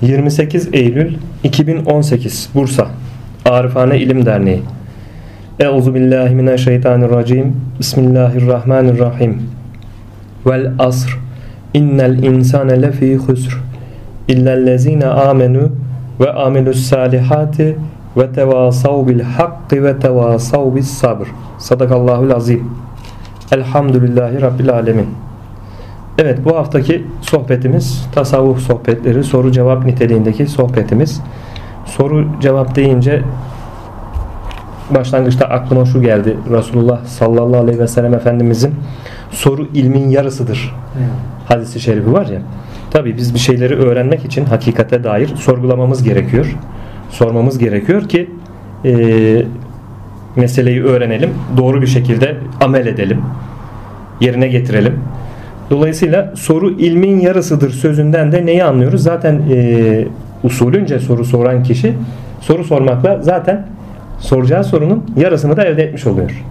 28 Eylül 2018 Bursa. Arifane İlim Derneği. Euzu billahi mineşşeytanirracim. Bismillahirrahmanirrahim. Vel asr. İnnel insane lefî husr. İllellezine amenu ve amelus salihati ve tevasav bil hakki ve tevasav bis sabr. Sadakallahul azim. Elhamdülillahi Rabbil alemin Evet bu haftaki sohbetimiz tasavvuf sohbetleri soru cevap niteliğindeki sohbetimiz. Soru cevap deyince başlangıçta aklıma şu geldi. Resulullah sallallahu aleyhi ve sellem Efendimizin soru ilmin yarısıdır. Hadisi şerifi var ya. Tabi biz bir şeyleri öğrenmek için hakikate dair sorgulamamız gerekiyor. Sormamız gerekiyor ki e, meseleyi öğrenelim. Doğru bir şekilde amel edelim. Yerine getirelim. Dolayısıyla soru ilmin yarısıdır sözünden de neyi anlıyoruz? Zaten e, usulünce soru soran kişi soru sormakla zaten soracağı sorunun yarısını da elde etmiş oluyor.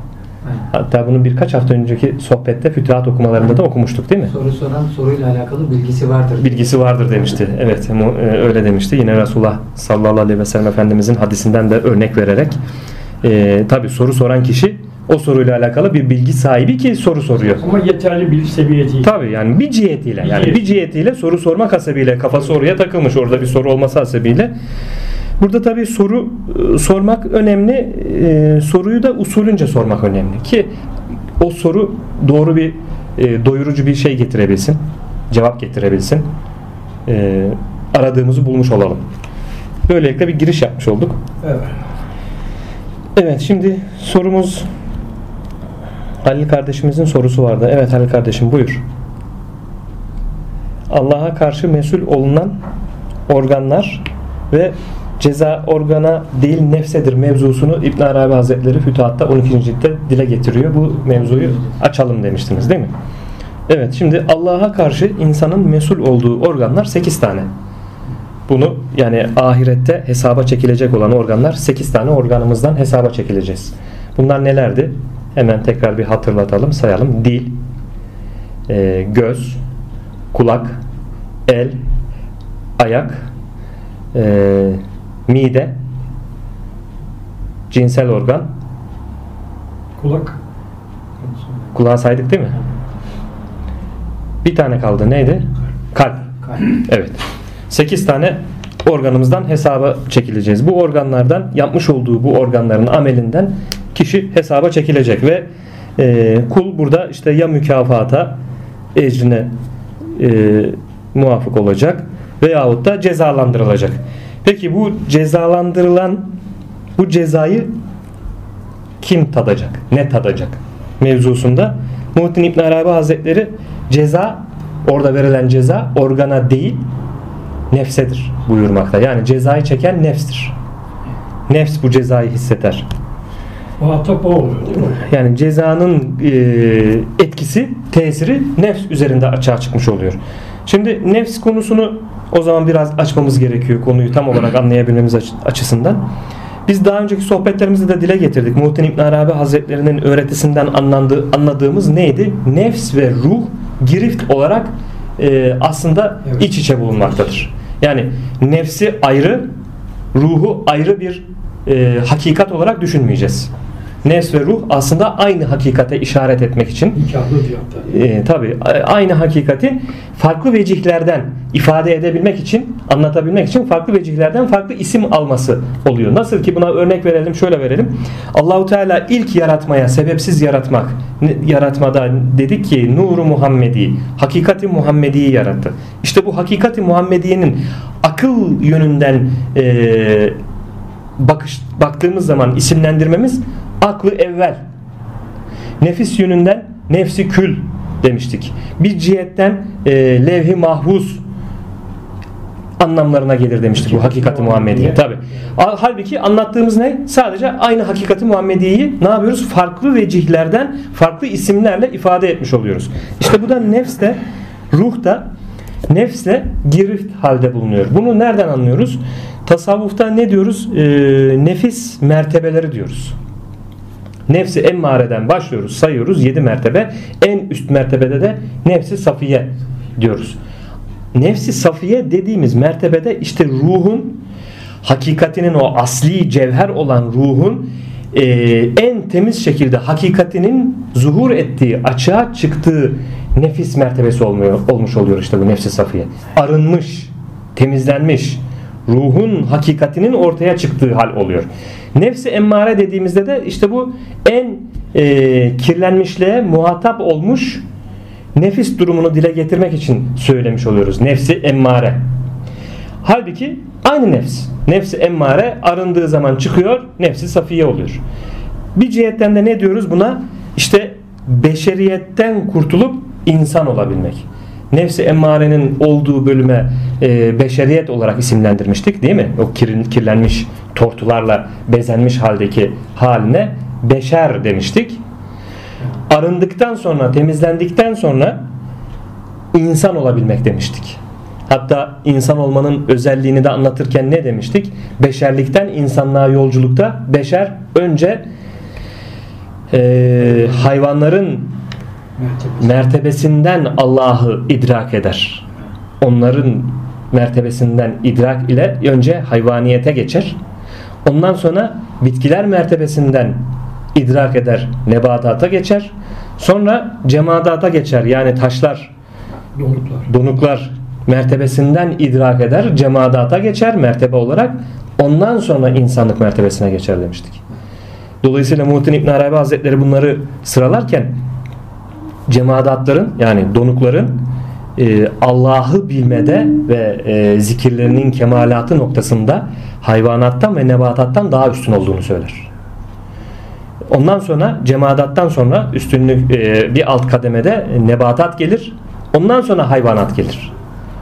Hatta bunu birkaç hafta önceki sohbette fütühat okumalarında da okumuştuk değil mi? Soru soran soruyla alakalı bilgisi vardır. Bilgisi vardır demişti. Evet e, öyle demişti. Yine Resulullah sallallahu aleyhi ve sellem Efendimizin hadisinden de örnek vererek e, tabi soru soran kişi o soruyla alakalı bir bilgi sahibi ki soru soruyor. Ama yeterli bir seviye değil. Tabii yani bir cihetiyle yani bir cihetiyle soru sormak hasebiyle kafası oraya takılmış orada bir soru olması hasebiyle. Burada tabii soru e, sormak önemli. E, soruyu da usulünce sormak önemli ki o soru doğru bir e, doyurucu bir şey getirebilsin. Cevap getirebilsin. E, aradığımızı bulmuş olalım. Böylelikle bir giriş yapmış olduk. Evet. Evet şimdi sorumuz Halil kardeşimizin sorusu vardı. Evet Halil kardeşim buyur. Allah'a karşı mesul olunan organlar ve ceza organa değil nefsedir mevzusunu İbn Arabi Hazretleri Fütuhat'ta 12. ciltte dile getiriyor. Bu mevzuyu açalım demiştiniz değil mi? Evet şimdi Allah'a karşı insanın mesul olduğu organlar 8 tane. Bunu yani ahirette hesaba çekilecek olan organlar 8 tane organımızdan hesaba çekileceğiz. Bunlar nelerdi? Hemen tekrar bir hatırlatalım, sayalım. Dil, e, göz, kulak, el, ayak, e, mide, cinsel organ, Kulak. kulağı saydık değil mi? Bir tane kaldı. Neydi? Kalp. Kalp. Evet. 8 tane organımızdan hesaba çekileceğiz. Bu organlardan yapmış olduğu bu organların amelinden kişi hesaba çekilecek ve e, kul burada işte ya mükafata ecrine e, muvafık olacak veyahut da cezalandırılacak. Peki bu cezalandırılan bu cezayı kim tadacak? Ne tadacak? Mevzusunda Muhittin İbn Arabi Hazretleri ceza orada verilen ceza organa değil nefsedir buyurmakta. Yani cezayı çeken nefstir. Nefs bu cezayı hisseder. Muhatap o oluyor değil mi? Yani cezanın e, etkisi, tesiri nefs üzerinde açığa çıkmış oluyor. Şimdi nefs konusunu o zaman biraz açmamız gerekiyor konuyu tam olarak anlayabilmemiz aç- açısından. Biz daha önceki sohbetlerimizde de dile getirdik. Muhittin İbn Arabi Hazretlerinin öğretisinden anlandığı, anladığımız neydi? Nefs ve ruh girift olarak e, aslında Evet. iç içe bulunmaktadır. Yani nefsi ayrı, ruhu ayrı bir e, hakikat olarak düşünmeyeceğiz. Nefs ve ruh aslında aynı hakikate işaret etmek için e, tabi aynı hakikati farklı vecihlerden ifade edebilmek için anlatabilmek için farklı vecihlerden farklı isim alması oluyor. Nasıl ki buna örnek verelim şöyle verelim. Allahu Teala ilk yaratmaya sebepsiz yaratmak yaratmada dedik ki nuru Muhammedi hakikati Muhammedi'yi yarattı. İşte bu hakikati Muhammediye'nin akıl yönünden e, bakış baktığımız zaman isimlendirmemiz aklı evvel Nefis yönünden nefsi kül demiştik. Bir cihetten e, levh-i mahfuz anlamlarına gelir demiştik bu hakikati Muhammediye. Tabi. Halbuki anlattığımız ne? Sadece aynı hakikati Muhammediye'yi ne yapıyoruz? Farklı vecihlerden, farklı isimlerle ifade etmiş oluyoruz. İşte bu da nefs de, ruh da nefsle girift halde bulunuyor. Bunu nereden anlıyoruz? Tasavvufta ne diyoruz? E, nefis mertebeleri diyoruz. Nefsi emmareden başlıyoruz, sayıyoruz 7 mertebe. En üst mertebede de nefsi safiye diyoruz. nefsi safiye dediğimiz mertebede işte ruhun hakikatinin o asli cevher olan ruhun e, en temiz şekilde hakikatinin zuhur ettiği, açığa çıktığı nefis mertebesi olmuyor, olmuş oluyor işte bu nefsi safiye. Arınmış, temizlenmiş, ruhun hakikatinin ortaya çıktığı hal oluyor. Nefsi emmare dediğimizde de işte bu en e, kirlenmişliğe muhatap olmuş nefis durumunu dile getirmek için söylemiş oluyoruz. Nefsi emmare. Halbuki aynı nefs. Nefsi emmare arındığı zaman çıkıyor, nefsi safiye oluyor. Bir cihetten de ne diyoruz buna? İşte beşeriyetten kurtulup insan olabilmek. Nefsi emmarenin olduğu bölüme e, beşeriyet olarak isimlendirmiştik değil mi? O kirin, kirlenmiş tortularla bezenmiş haldeki haline beşer demiştik. Arındıktan sonra, temizlendikten sonra insan olabilmek demiştik. Hatta insan olmanın özelliğini de anlatırken ne demiştik? Beşerlikten insanlığa yolculukta beşer önce e, hayvanların Mertebesi. mertebesinden Allah'ı idrak eder. Onların mertebesinden idrak ile önce hayvaniyete geçer. Ondan sonra bitkiler mertebesinden idrak eder, nebatata geçer. Sonra cemadata geçer. Yani taşlar, Donuklar. donuklar mertebesinden idrak eder, cemadata geçer mertebe olarak. Ondan sonra insanlık mertebesine geçer demiştik. Dolayısıyla Muhittin İbn Arabi Hazretleri bunları sıralarken cemadatların yani donukların e, Allah'ı bilmede ve e, zikirlerinin kemalatı noktasında hayvanattan ve nebatattan daha üstün olduğunu söyler. Ondan sonra cemadattan sonra üstünlük e, bir alt kademede nebatat gelir. Ondan sonra hayvanat gelir.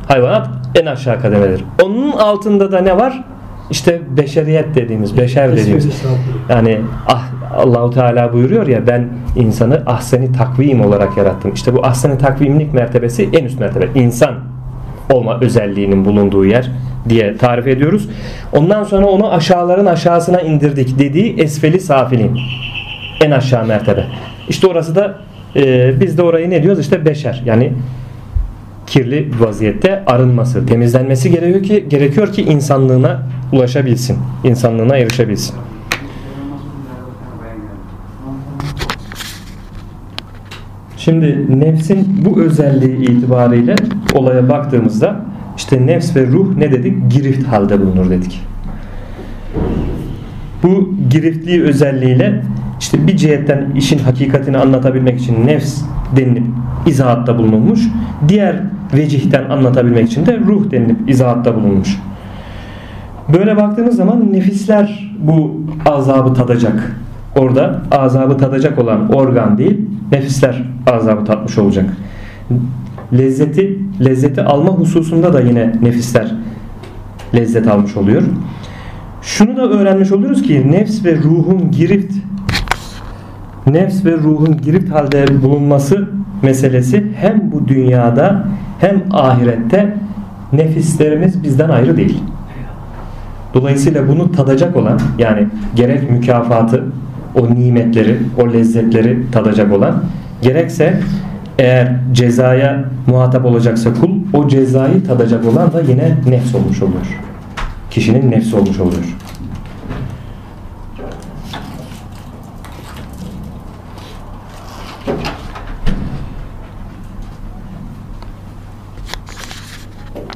Hayvanat en aşağı kademedir. Onun altında da ne var? İşte beşeriyet dediğimiz, beşer dediğimiz. Yani ah, Allahu Teala buyuruyor ya ben insanı ahseni takvim olarak yarattım. İşte bu ahseni takvimlik mertebesi en üst mertebe. İnsan olma özelliğinin bulunduğu yer diye tarif ediyoruz. Ondan sonra onu aşağıların aşağısına indirdik dediği esfeli safilin. En aşağı mertebe. İşte orası da e, biz de orayı ne diyoruz? İşte beşer. Yani kirli vaziyette arınması, temizlenmesi gerekiyor ki gerekiyor ki insanlığına ulaşabilsin. insanlığına erişebilsin. Şimdi nefsin bu özelliği itibariyle olaya baktığımızda işte nefs ve ruh ne dedik? Girift halde bulunur dedik. Bu giriftliği özelliğiyle işte bir cihetten işin hakikatini anlatabilmek için nefs denilip izahatta bulunulmuş. Diğer vecihten anlatabilmek için de ruh denilip izahatta bulunmuş. Böyle baktığımız zaman nefisler bu azabı tadacak. Orada azabı tadacak olan organ değil, nefisler azabı tatmış olacak. Lezzeti lezzeti alma hususunda da yine nefisler lezzet almış oluyor. Şunu da öğrenmiş oluyoruz ki nefs ve ruhun girift nefs ve ruhun girift halde bulunması meselesi hem bu dünyada hem ahirette nefislerimiz bizden ayrı değil. Dolayısıyla bunu tadacak olan yani gerek mükafatı, o nimetleri, o lezzetleri tadacak olan gerekse eğer cezaya muhatap olacaksa kul o cezayı tadacak olan da yine nefs olmuş oluyor. Kişinin nefsi olmuş oluyor.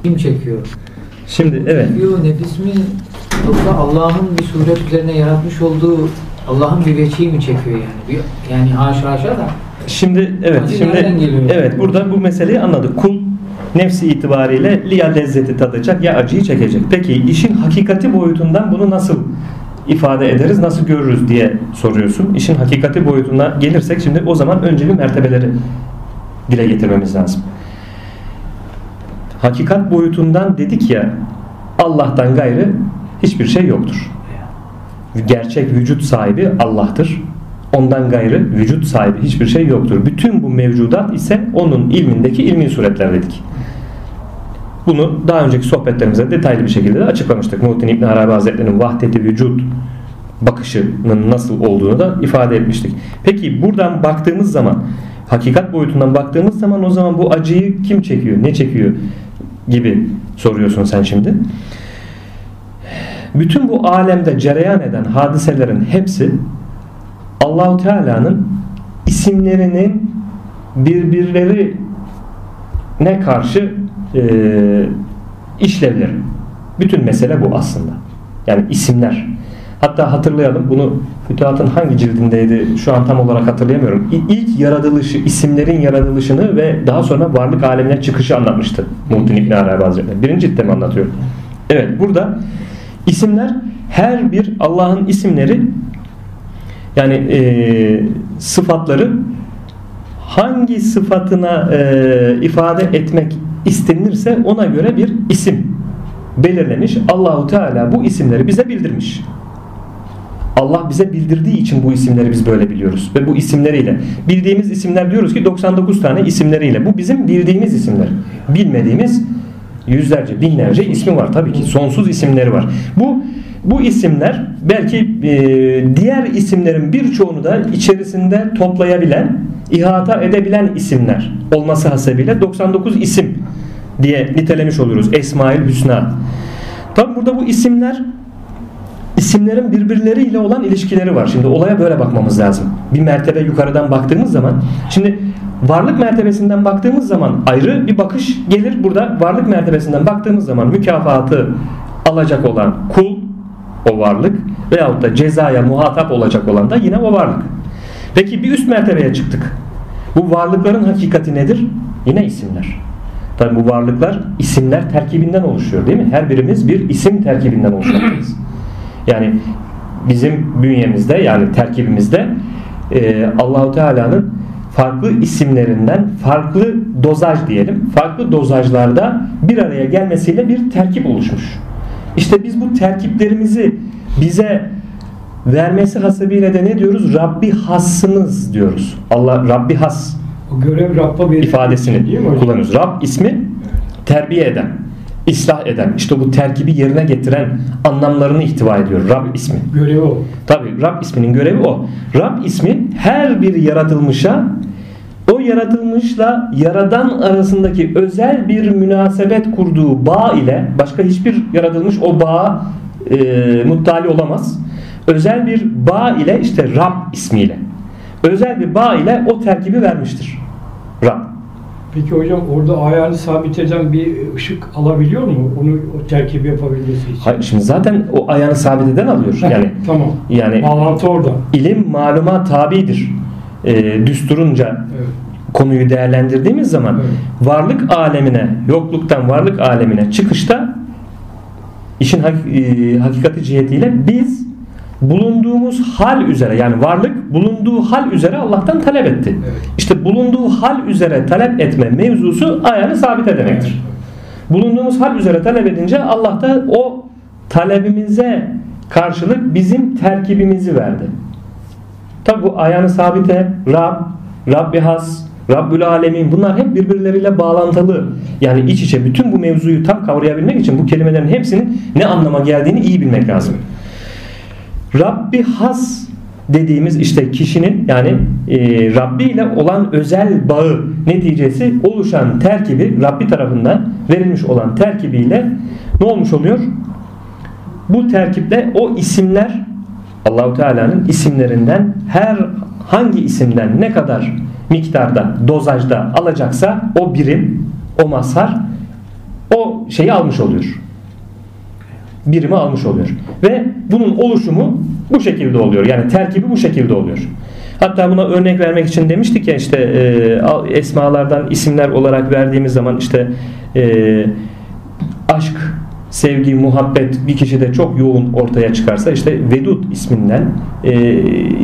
Kim çekiyor? Şimdi evet Çekiyor nefis mi? Yoksa Allah'ın bir suret üzerine yaratmış olduğu Allah'ın bir veçiyi mi çekiyor yani? Bir, yani haşa haşa da. Şimdi evet Acı şimdi evet burada bu meseleyi anladık. Kul nefsi itibariyle ya lezzeti tadacak ya acıyı çekecek. Peki işin hakikati boyutundan bunu nasıl ifade ederiz, nasıl görürüz diye soruyorsun. İşin hakikati boyutuna gelirsek şimdi o zaman önce bir mertebeleri dile getirmemiz lazım. Hakikat boyutundan dedik ya Allah'tan gayrı hiçbir şey yoktur. Gerçek vücut sahibi Allah'tır. Ondan gayrı vücut sahibi hiçbir şey yoktur. Bütün bu mevcudat ise onun ilmindeki ilmi suretler dedik. Bunu daha önceki sohbetlerimizde detaylı bir şekilde de açıklamıştık. Muhittin İbn Arabi Hazretleri'nin vahdeti vücut bakışının nasıl olduğunu da ifade etmiştik. Peki buradan baktığımız zaman hakikat boyutundan baktığımız zaman o zaman bu acıyı kim çekiyor? Ne çekiyor? gibi soruyorsun sen şimdi. Bütün bu alemde cereyan eden hadiselerin hepsi Allahu Teala'nın isimlerinin birbirleri ne karşı e, işlevleri. Bütün mesele bu aslında. Yani isimler. Hatta hatırlayalım bunu Fütuhat'ın hangi cildindeydi şu an tam olarak hatırlayamıyorum. İlk yaratılışı, isimlerin yaratılışını ve daha sonra varlık alemine çıkışı anlatmıştı. Muhittin İbn Arabi Hazretleri. Birinci ciltte mi anlatıyor? Evet burada isimler her bir Allah'ın isimleri yani e, sıfatları hangi sıfatına e, ifade etmek istenirse ona göre bir isim belirlemiş. Allahu Teala bu isimleri bize bildirmiş. Allah bize bildirdiği için bu isimleri biz böyle biliyoruz ve bu isimleriyle bildiğimiz isimler diyoruz ki 99 tane isimleriyle bu bizim bildiğimiz isimler bilmediğimiz yüzlerce binlerce ismi var tabii ki sonsuz isimleri var bu bu isimler belki e, diğer isimlerin birçoğunu da içerisinde toplayabilen ihata edebilen isimler olması hasebiyle 99 isim diye nitelemiş oluyoruz Esmaül Hüsna tabi burada bu isimler isimlerin birbirleriyle olan ilişkileri var. Şimdi olaya böyle bakmamız lazım. Bir mertebe yukarıdan baktığımız zaman şimdi varlık mertebesinden baktığımız zaman ayrı bir bakış gelir. Burada varlık mertebesinden baktığımız zaman mükafatı alacak olan kul o varlık veyahut da cezaya muhatap olacak olan da yine o varlık. Peki bir üst mertebeye çıktık. Bu varlıkların hakikati nedir? Yine isimler. Tabi bu varlıklar isimler terkibinden oluşuyor değil mi? Her birimiz bir isim terkibinden oluşmaktayız. Yani bizim bünyemizde yani terkibimizde e, Allahu Teala'nın farklı isimlerinden farklı dozaj diyelim. Farklı dozajlarda bir araya gelmesiyle bir terkip oluşmuş. İşte biz bu terkiplerimizi bize vermesi hasebiyle de ne diyoruz? Rabbi hassımız diyoruz. Allah Rabbi has O görev Rabb'a verilmiş. ifadesini Değil mi kullanıyoruz. Rab ismi terbiye eden, ıslah eden, işte bu terkibi yerine getiren anlamlarını ihtiva ediyor. Rab ismi. Görevi o. Tabi Rab isminin görevi o. Rab ismi her bir yaratılmışa o yaratılmışla yaradan arasındaki özel bir münasebet kurduğu bağ ile başka hiçbir yaratılmış o bağa e, muttali olamaz. Özel bir bağ ile işte Rab ismiyle özel bir bağ ile o terkibi vermiştir. Rab. Peki hocam orada ayağını sabit eden bir ışık alabiliyor mu? Onu o terkibi yapabilmesi için. Hayır, şimdi zaten o ayağını sabit eden alıyor. Yani tamam. yani Bağlantı orada. ilim maluma tabidir. E, düsturunca Evet. konuyu değerlendirdiğimiz zaman Evet. varlık alemine, yokluktan varlık alemine çıkışta işin hak- e, hakikati cihetiyle biz bulunduğumuz hal üzere yani varlık bulunduğu hal üzere Allah'tan talep etti. Evet. İşte bulunduğu hal üzere talep etme mevzusu ayağını sabit edemektir. Bulunduğumuz hal üzere talep edince Allah da o talebimize karşılık bizim terkibimizi verdi. Tabi bu ayağını sabite, Rab, Rabbi Has, Rabbül Alemin bunlar hep birbirleriyle bağlantılı. Yani iç içe bütün bu mevzuyu tam kavrayabilmek için bu kelimelerin hepsinin ne anlama geldiğini iyi bilmek lazım. Rabbi Has dediğimiz işte kişinin yani e, Rabbi ile olan özel bağı neticesi oluşan terkibi Rabbi tarafından verilmiş olan terkibiyle ne olmuş oluyor? Bu terkiple o isimler Allahu Teala'nın isimlerinden her hangi isimden ne kadar miktarda, dozajda alacaksa o birim, o mazhar o şeyi almış oluyor. Birimi almış oluyor. Ve bunun oluşumu bu şekilde oluyor. Yani terkibi bu şekilde oluyor. Hatta buna örnek vermek için demiştik ya işte e, esmalardan isimler olarak verdiğimiz zaman işte e, aşk, sevgi, muhabbet bir kişide çok yoğun ortaya çıkarsa işte Vedud isminden e,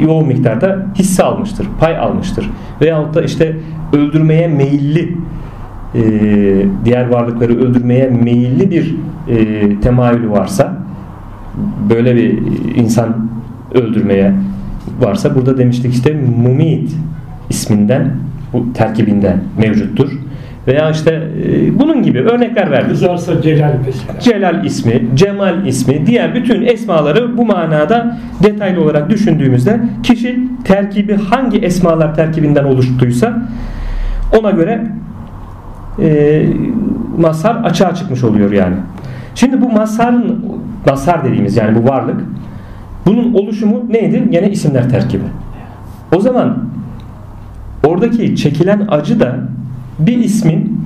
yoğun miktarda hisse almıştır, pay almıştır. Veyahut da işte öldürmeye meyilli e, diğer varlıkları öldürmeye meyilli bir e, temayülü varsa böyle bir insan öldürmeye varsa burada demiştik işte mumit isminden bu terkibinden mevcuttur. Veya işte e, bunun gibi örnekler verdik. Kızarsa Celal mesela. Celal ismi, Cemal ismi, diğer bütün esmaları bu manada detaylı olarak düşündüğümüzde kişi terkibi hangi esmalar terkibinden oluştuysa ona göre e, mazhar açığa çıkmış oluyor yani. Şimdi bu mazharın mazhar dediğimiz yani bu varlık bunun oluşumu neydi? Yine isimler terkibi. O zaman oradaki çekilen acı da bir ismin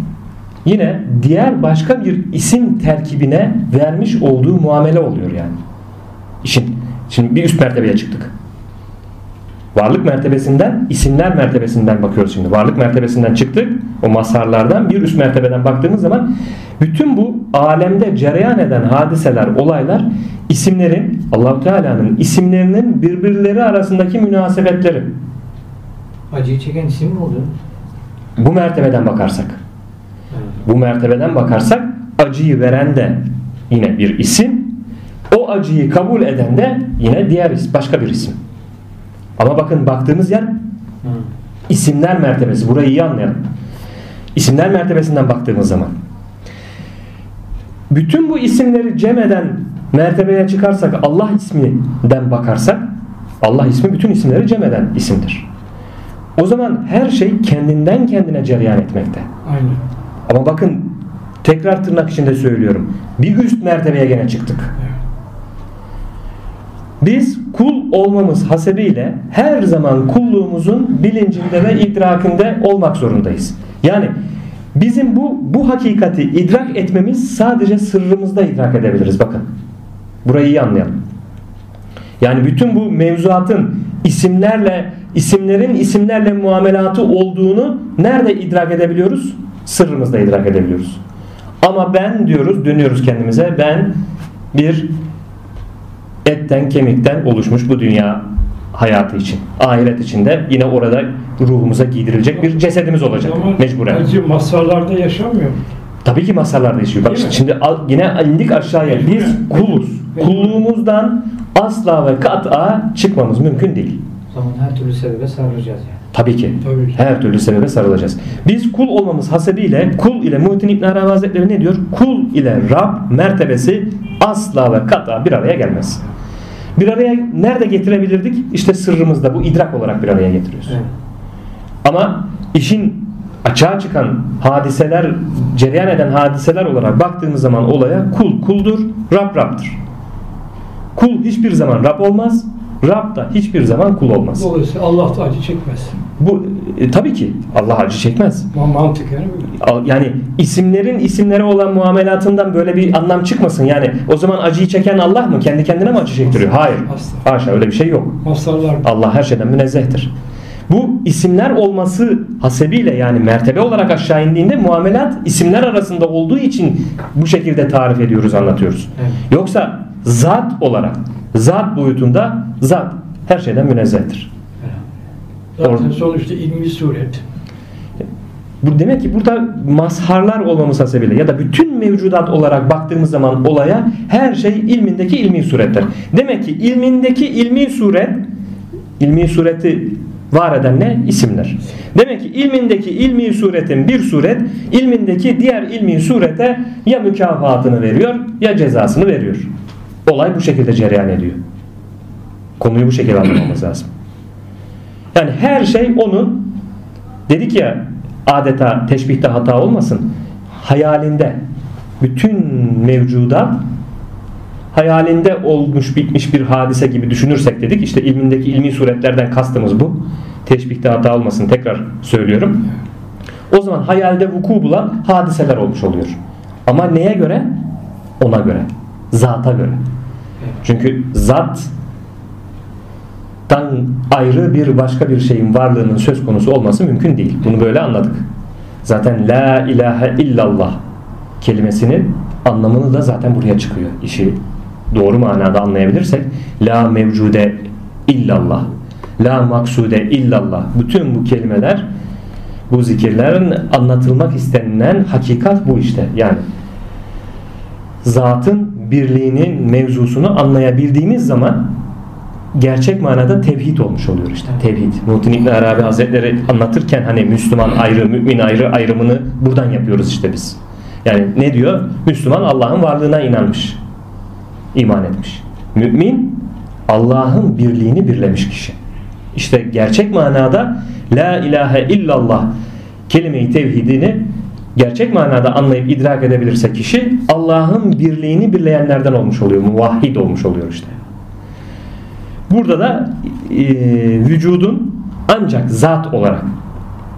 yine diğer başka bir isim terkibine vermiş olduğu muamele oluyor yani. İşin. Şimdi bir üst mertebeye çıktık. Varlık mertebesinden, isimler mertebesinden bakıyoruz şimdi. Varlık mertebesinden çıktık. O mazharlardan bir üst mertebeden baktığımız zaman bütün bu alemde cereyan eden hadiseler, olaylar isimlerin, Allahu Teala'nın isimlerinin birbirleri arasındaki münasebetleri. Acıyı çeken isim mi oldu? Bu mertebeden bakarsak. Bu mertebeden bakarsak acıyı veren de yine bir isim. O acıyı kabul eden de yine diğer isim, başka bir isim. Ama bakın baktığımız yer Hı. isimler mertebesi. Burayı iyi anlayalım. İsimler mertebesinden baktığımız zaman. Bütün bu isimleri cem eden mertebeye çıkarsak Allah isminden bakarsak Allah ismi bütün isimleri cem eden isimdir. O zaman her şey kendinden kendine cereyan etmekte. Aynen. Ama bakın tekrar tırnak içinde söylüyorum. Bir üst mertebeye gene çıktık. Biz kul olmamız hasebiyle her zaman kulluğumuzun bilincinde ve idrakinde olmak zorundayız. Yani bizim bu bu hakikati idrak etmemiz sadece sırrımızda idrak edebiliriz. Bakın. Burayı iyi anlayalım. Yani bütün bu mevzuatın isimlerle isimlerin isimlerle muamelatı olduğunu nerede idrak edebiliyoruz? Sırrımızda idrak edebiliyoruz. Ama ben diyoruz, dönüyoruz kendimize. Ben bir etten kemikten oluşmuş bu dünya hayatı için. Ahiret içinde yine orada ruhumuza giydirilecek bir cesedimiz olacak Ama mecburen. Acı masallarda yaşamıyor. Tabii ki masallarda yaşıyor. Bak Değil şimdi al- yine indik aşağıya. Biz kuluz. Kulluğumuzdan asla ve kat'a çıkmamız mümkün değil. O zaman her türlü sebebe sarılacağız yani. Tabii ki. Tabii. Her türlü sebebe sarılacağız. Biz kul olmamız hasebiyle kul ile Muhittin İbn Arabi Hazretleri ne diyor? Kul ile Rab mertebesi asla ve kat'a bir araya gelmez. Bir araya nerede getirebilirdik? İşte sırrımızda bu idrak olarak bir araya getiriyoruz. Evet. Ama işin açığa çıkan hadiseler, cereyan eden hadiseler olarak baktığımız zaman olaya kul kuldur, Rab Rab'dır. Kul hiçbir zaman Rab olmaz, Rab da hiçbir zaman kul olmaz. Dolayısıyla Allah da acı çekmez. Bu e, tabii ki Allah acı çekmez. Ma- Mantıken öyle. Al- Yani isimlerin isimlere olan muamelatından böyle bir anlam çıkmasın. Yani o zaman acıyı çeken Allah mı? Kendi kendine mi acı çektiriyor? Hayır. Asla. Haşa öyle bir şey yok. Masallar Allah her şeyden münezzehtir. Bu isimler olması hasebiyle yani mertebe olarak aşağı indiğinde muamelat isimler arasında olduğu için bu şekilde tarif ediyoruz, anlatıyoruz. Evet. Yoksa zat olarak, zat boyutunda zat her şeyden münezzehtir. zaten Or- sonuçta ilmi suret. Bu demek ki burada mazharlar olmamız hasebiyle ya da bütün mevcudat olarak baktığımız zaman olaya her şey ilmindeki ilmi suretler. Demek ki ilmindeki ilmi suret ilmi sureti var eden ne? İsimler. Demek ki ilmindeki ilmi suretin bir suret ilmindeki diğer ilmi surete ya mükafatını veriyor ya cezasını veriyor. Olay bu şekilde cereyan ediyor. Konuyu bu şekilde anlamamız lazım. Yani her şey onun dedik ya adeta teşbihte hata olmasın. Hayalinde bütün mevcudat hayalinde olmuş bitmiş bir hadise gibi düşünürsek dedik. İşte ilmindeki ilmi suretlerden kastımız bu. Teşbihte hata olmasın tekrar söylüyorum. O zaman hayalde vuku bulan hadiseler olmuş oluyor. Ama neye göre? Ona göre. Zata göre. Çünkü zat dan ayrı bir başka bir şeyin varlığının söz konusu olması mümkün değil. Bunu böyle anladık. Zaten la ilahe illallah kelimesinin anlamını da zaten buraya çıkıyor. İşi doğru manada anlayabilirsek la mevcude illallah la maksude illallah bütün bu kelimeler bu zikirlerin anlatılmak istenilen hakikat bu işte. Yani zatın birliğinin mevzusunu anlayabildiğimiz zaman gerçek manada tevhid olmuş oluyor işte. Tevhid. Muhittin İbn Arabi Hazretleri anlatırken hani Müslüman ayrı, mümin ayrı ayrımını buradan yapıyoruz işte biz. Yani ne diyor? Müslüman Allah'ın varlığına inanmış. iman etmiş. Mümin Allah'ın birliğini birlemiş kişi. İşte gerçek manada La ilahe illallah kelime-i tevhidini gerçek manada anlayıp idrak edebilirse kişi Allah'ın birliğini birleyenlerden olmuş oluyor. Muvahhid olmuş oluyor işte. Burada da e, vücudun ancak zat olarak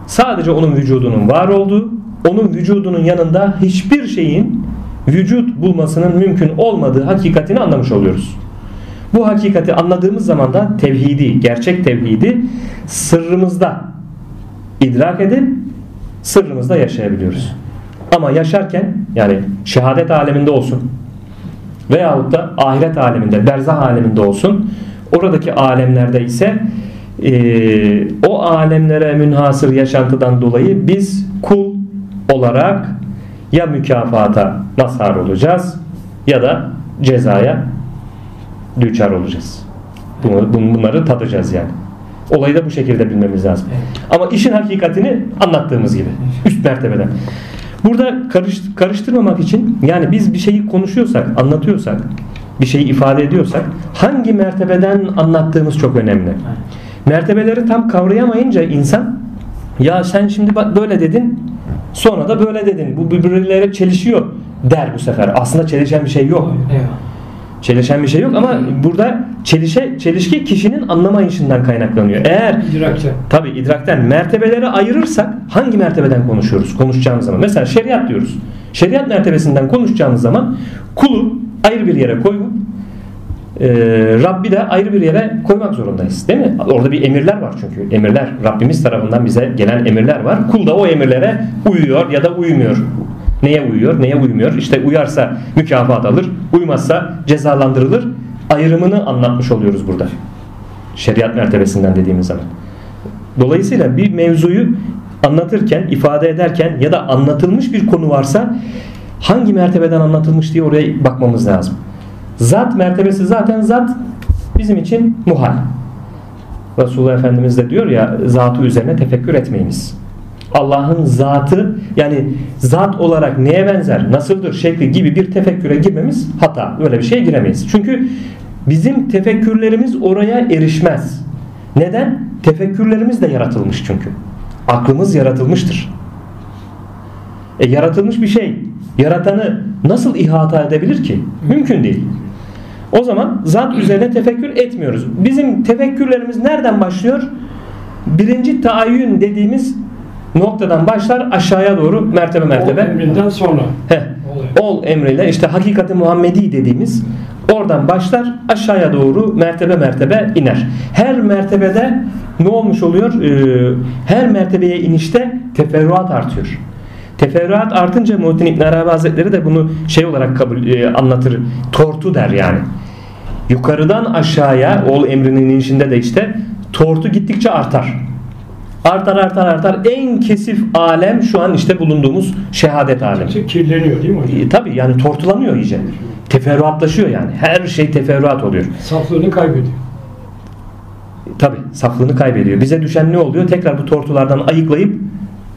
sadece onun vücudunun var olduğu, onun vücudunun yanında hiçbir şeyin vücut bulmasının mümkün olmadığı hakikatini anlamış oluyoruz. Bu hakikati anladığımız zaman da tevhidi, gerçek tevhidi sırrımızda idrak edip sırrımızda yaşayabiliyoruz. Ama yaşarken yani şehadet aleminde olsun veyahut da ahiret aleminde, berzah aleminde olsun oradaki alemlerde ise e, o alemlere münhasır yaşantıdan dolayı biz kul olarak ya mükafata mazhar olacağız ya da cezaya düçar olacağız. Bunları tadacağız yani. Olayı da bu şekilde bilmemiz lazım. Ama işin hakikatini anlattığımız gibi. Üst mertebeden. Burada karış, karıştırmamak için yani biz bir şeyi konuşuyorsak, anlatıyorsak, bir şeyi ifade ediyorsak hangi mertebeden anlattığımız çok önemli. Mertebeleri tam kavrayamayınca insan ya sen şimdi bak böyle dedin sonra da böyle dedin. Bu birbirleriyle çelişiyor der bu sefer. Aslında çelişen bir şey yok. Eyvallah. Çelişen bir şey yok ama burada çelişe, çelişki kişinin anlamayışından kaynaklanıyor. Eğer İdrakte. Tabi idrakten mertebeleri ayırırsak hangi mertebeden konuşuyoruz konuşacağımız zaman? Mesela şeriat diyoruz. Şeriat mertebesinden konuşacağımız zaman kulu ayrı bir yere koyup e, Rabbi de ayrı bir yere koymak zorundayız. Değil mi? Orada bir emirler var çünkü. Emirler. Rabbimiz tarafından bize gelen emirler var. Kul da o emirlere uyuyor ya da uymuyor. Neye uyuyor, neye uymuyor? İşte uyarsa mükafat alır, uymazsa cezalandırılır. Ayrımını anlatmış oluyoruz burada. Şeriat mertebesinden dediğimiz zaman. Dolayısıyla bir mevzuyu anlatırken, ifade ederken ya da anlatılmış bir konu varsa hangi mertebeden anlatılmış diye oraya bakmamız lazım. Zat mertebesi zaten zat bizim için muhal. Resulullah Efendimiz de diyor ya zatı üzerine tefekkür etmeyiniz. Allah'ın zatı yani zat olarak neye benzer, nasıldır şekli gibi bir tefekküre girmemiz hata. Öyle bir şeye giremeyiz. Çünkü bizim tefekkürlerimiz oraya erişmez. Neden? Tefekkürlerimiz de yaratılmış çünkü. Aklımız yaratılmıştır. E yaratılmış bir şey yaratanı nasıl ihata edebilir ki? Mümkün değil. O zaman zat üzerine tefekkür etmiyoruz. Bizim tefekkürlerimiz nereden başlıyor? Birinci taayyün dediğimiz noktadan başlar aşağıya doğru mertebe mertebe. emrinden sonra. Heh, ol emriyle işte hakikati Muhammedi dediğimiz oradan başlar aşağıya doğru mertebe mertebe iner. Her mertebede ne olmuş oluyor? Ee, her mertebeye inişte teferruat artıyor. Teferruat artınca Muhittin İbn Arabi Hazretleri de bunu şey olarak kabul e, anlatır. Tortu der yani. Yukarıdan aşağıya ol emrinin inişinde de işte tortu gittikçe artar. Artar artar artar. En kesif alem şu an işte bulunduğumuz şehadet alemi. Kirleniyor değil mi hocam? E, tabii yani tortulanıyor iyice. Teferruatlaşıyor yani. Her şey teferruat oluyor. Saflığını kaybediyor. Tabii saflığını kaybediyor. Bize düşen ne oluyor? Tekrar bu tortulardan ayıklayıp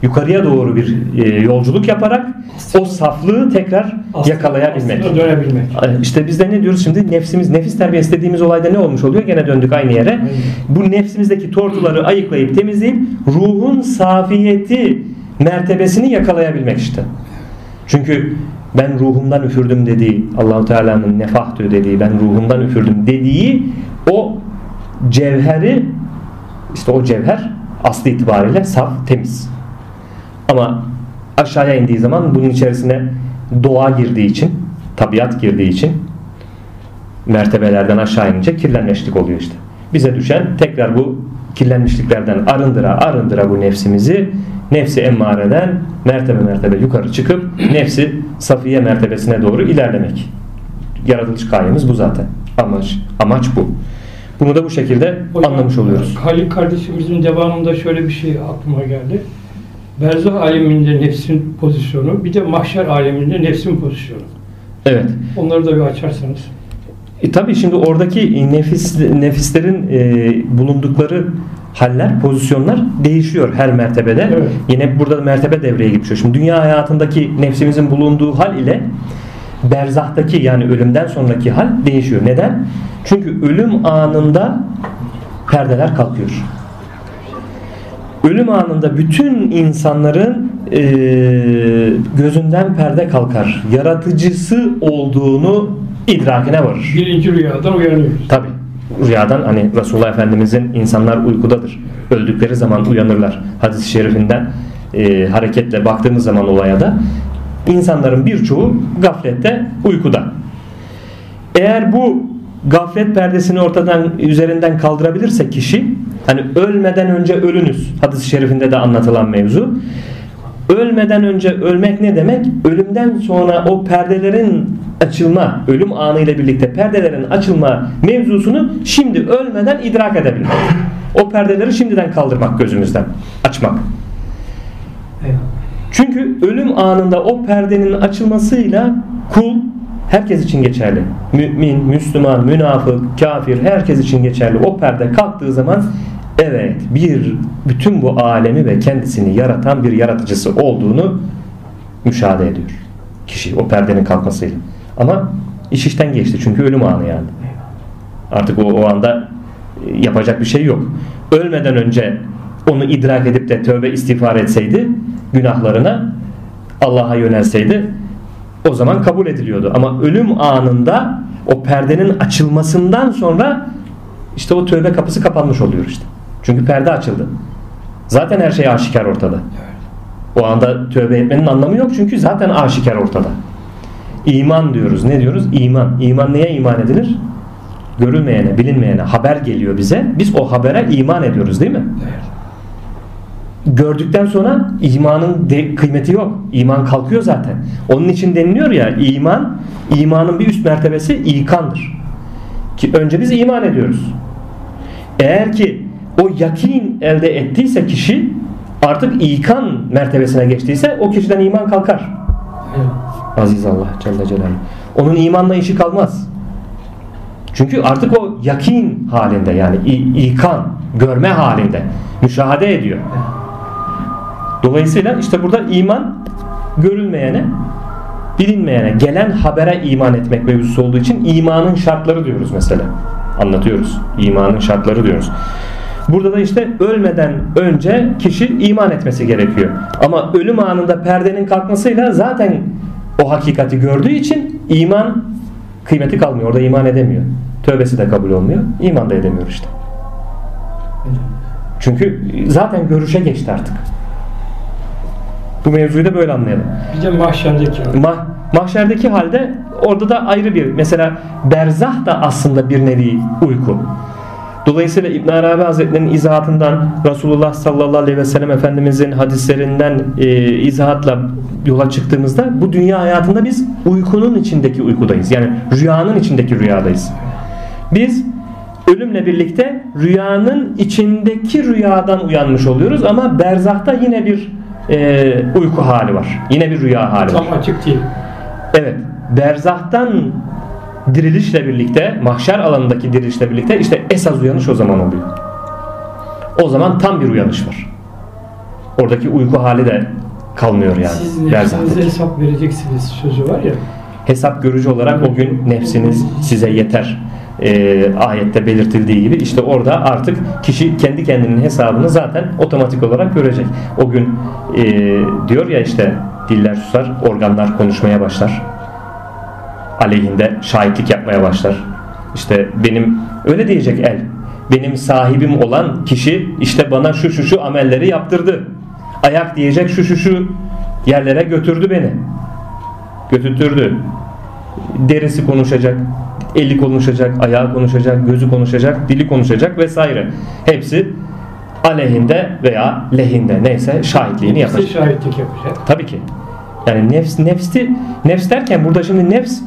yukarıya doğru bir e, yolculuk yaparak o saflığı tekrar Aslında- yakalayabilmek. aslında dönebilmek. İşte biz de ne diyoruz şimdi? Nefsimiz, nefis terbiyesi dediğimiz olayda ne olmuş oluyor? Gene döndük aynı yere. Bu nefsimizdeki tortuları ayıklayıp temizleyip ruhun safiyeti mertebesini yakalayabilmek işte. Çünkü ben ruhumdan üfürdüm dediği, Allahu Teala'nın nefahtü dediği, ben ruhumdan üfürdüm dediği o cevheri işte o cevher aslı itibariyle saf, temiz. Ama aşağıya indiği zaman bunun içerisine doğa girdiği için, tabiat girdiği için mertebelerden aşağı inince kirlenmişlik oluyor işte. Bize düşen tekrar bu kirlenmişliklerden arındıra arındıra bu nefsimizi nefsi emmareden mertebe mertebe yukarı çıkıp nefsi safiye mertebesine doğru ilerlemek. Yaratılış gayemiz bu zaten. Amaç, amaç bu. Bunu da bu şekilde Hocam, anlamış oluyoruz. Halil kardeşimizin devamında şöyle bir şey aklıma geldi. Berzah aleminde nefsin pozisyonu, bir de mahşer aleminde nefsin pozisyonu. Evet. Onları da bir açarsanız. E tabii şimdi oradaki nefis nefislerin e, bulundukları haller, pozisyonlar değişiyor her mertebede. Evet. Yine burada da mertebe devreye geçiyor. Şimdi dünya hayatındaki nefsimizin bulunduğu hal ile berzahtaki yani ölümden sonraki hal değişiyor. Neden? Çünkü ölüm anında perdeler kalkıyor. Ölüm anında bütün insanların e, gözünden perde kalkar. Yaratıcısı olduğunu idrakine varır. Birinci rüyadan uyanıyoruz. Tabi rüyadan hani Resulullah Efendimizin insanlar uykudadır. Öldükleri zaman uyanırlar. Hadis-i şerifinden e, hareketle baktığımız zaman olaya da insanların birçoğu gaflette uykuda. Eğer bu gaflet perdesini ortadan üzerinden kaldırabilirse kişi hani ölmeden önce ölünüz hadis-i şerifinde de anlatılan mevzu ölmeden önce ölmek ne demek? Ölümden sonra o perdelerin açılma, ölüm anı ile birlikte perdelerin açılma mevzusunu şimdi ölmeden idrak edebilmek. O perdeleri şimdiden kaldırmak gözümüzden, açmak. Çünkü ölüm anında o perdenin açılmasıyla kul herkes için geçerli. Mümin, Müslüman, münafık, kafir herkes için geçerli. O perde kalktığı zaman evet bir bütün bu alemi ve kendisini yaratan bir yaratıcısı olduğunu müşahede ediyor. Kişi o perdenin kalkmasıyla. Ama iş işten geçti çünkü ölüm anı yani. Artık o, o anda e, yapacak bir şey yok. Ölmeden önce onu idrak edip de tövbe istiğfar etseydi günahlarına Allah'a yönelseydi o zaman kabul ediliyordu. Ama ölüm anında o perdenin açılmasından sonra işte o tövbe kapısı kapanmış oluyor işte. Çünkü perde açıldı. Zaten her şey aşikar ortada. O anda tövbe etmenin anlamı yok çünkü zaten aşikar ortada. İman diyoruz. Ne diyoruz? İman. İman neye iman edilir? Görülmeyene, bilinmeyene haber geliyor bize. Biz o habere iman ediyoruz değil mi? Gördükten sonra imanın de, kıymeti yok. İman kalkıyor zaten. Onun için deniliyor ya iman, imanın bir üst mertebesi ikandır. Ki önce biz iman ediyoruz. Eğer ki o yakin elde ettiyse kişi artık ikan mertebesine geçtiyse o kişiden iman kalkar. Eyvallah. Aziz Allah Celle Celaluhu. Onun imanla işi kalmaz. Çünkü artık o yakin halinde yani ikan, görme halinde müşahede ediyor. Dolayısıyla işte burada iman görülmeyene, bilinmeyene, gelen habere iman etmek mevzusu olduğu için imanın şartları diyoruz mesela. Anlatıyoruz. İmanın şartları diyoruz. Burada da işte ölmeden önce kişi iman etmesi gerekiyor. Ama ölüm anında perdenin kalkmasıyla zaten o hakikati gördüğü için iman kıymeti kalmıyor. Orada iman edemiyor. Tövbesi de kabul olmuyor. İman da edemiyor işte. Çünkü zaten görüşe geçti artık. Bu mevzuyu da böyle anlayalım. Bir de mahşerdeki Ma mahşerdeki halde orada da ayrı bir mesela berzah da aslında bir nevi uyku. Dolayısıyla İbn Arabi Hazretleri'nin izahatından Resulullah sallallahu aleyhi ve sellem Efendimizin hadislerinden e, izahatla yola çıktığımızda bu dünya hayatında biz uykunun içindeki uykudayız. Yani rüyanın içindeki rüyadayız. Biz ölümle birlikte rüyanın içindeki rüyadan uyanmış oluyoruz ama berzahta yine bir e, uyku hali var. Yine bir rüya hali var. tam açık değil. Evet. Berzahtan dirilişle birlikte, mahşer alanındaki dirilişle birlikte işte esas uyanış o zaman oluyor. O zaman tam bir uyanış var. Oradaki uyku hali de kalmıyor yani. Siz nefsinize hesap vereceksiniz sözü var ya. Hesap görücü olarak o gün nefsiniz size yeter. Ee, ayette belirtildiği gibi işte orada artık kişi kendi kendinin hesabını zaten otomatik olarak görecek. O gün e, diyor ya işte diller susar, organlar konuşmaya başlar. Aleyhinde şahitlik yapmaya başlar. İşte benim öyle diyecek el. Benim sahibim olan kişi işte bana şu şu şu amelleri yaptırdı. Ayak diyecek şu şu şu yerlere götürdü beni. Götürtürdü derisi konuşacak, eli konuşacak, ayağı konuşacak, gözü konuşacak, dili konuşacak vesaire. Hepsi aleyhinde veya lehinde neyse şahitliğini yapacak. şahitlik yapacak. Tabii ki. Yani nefs nefsti nefs derken burada şimdi nefs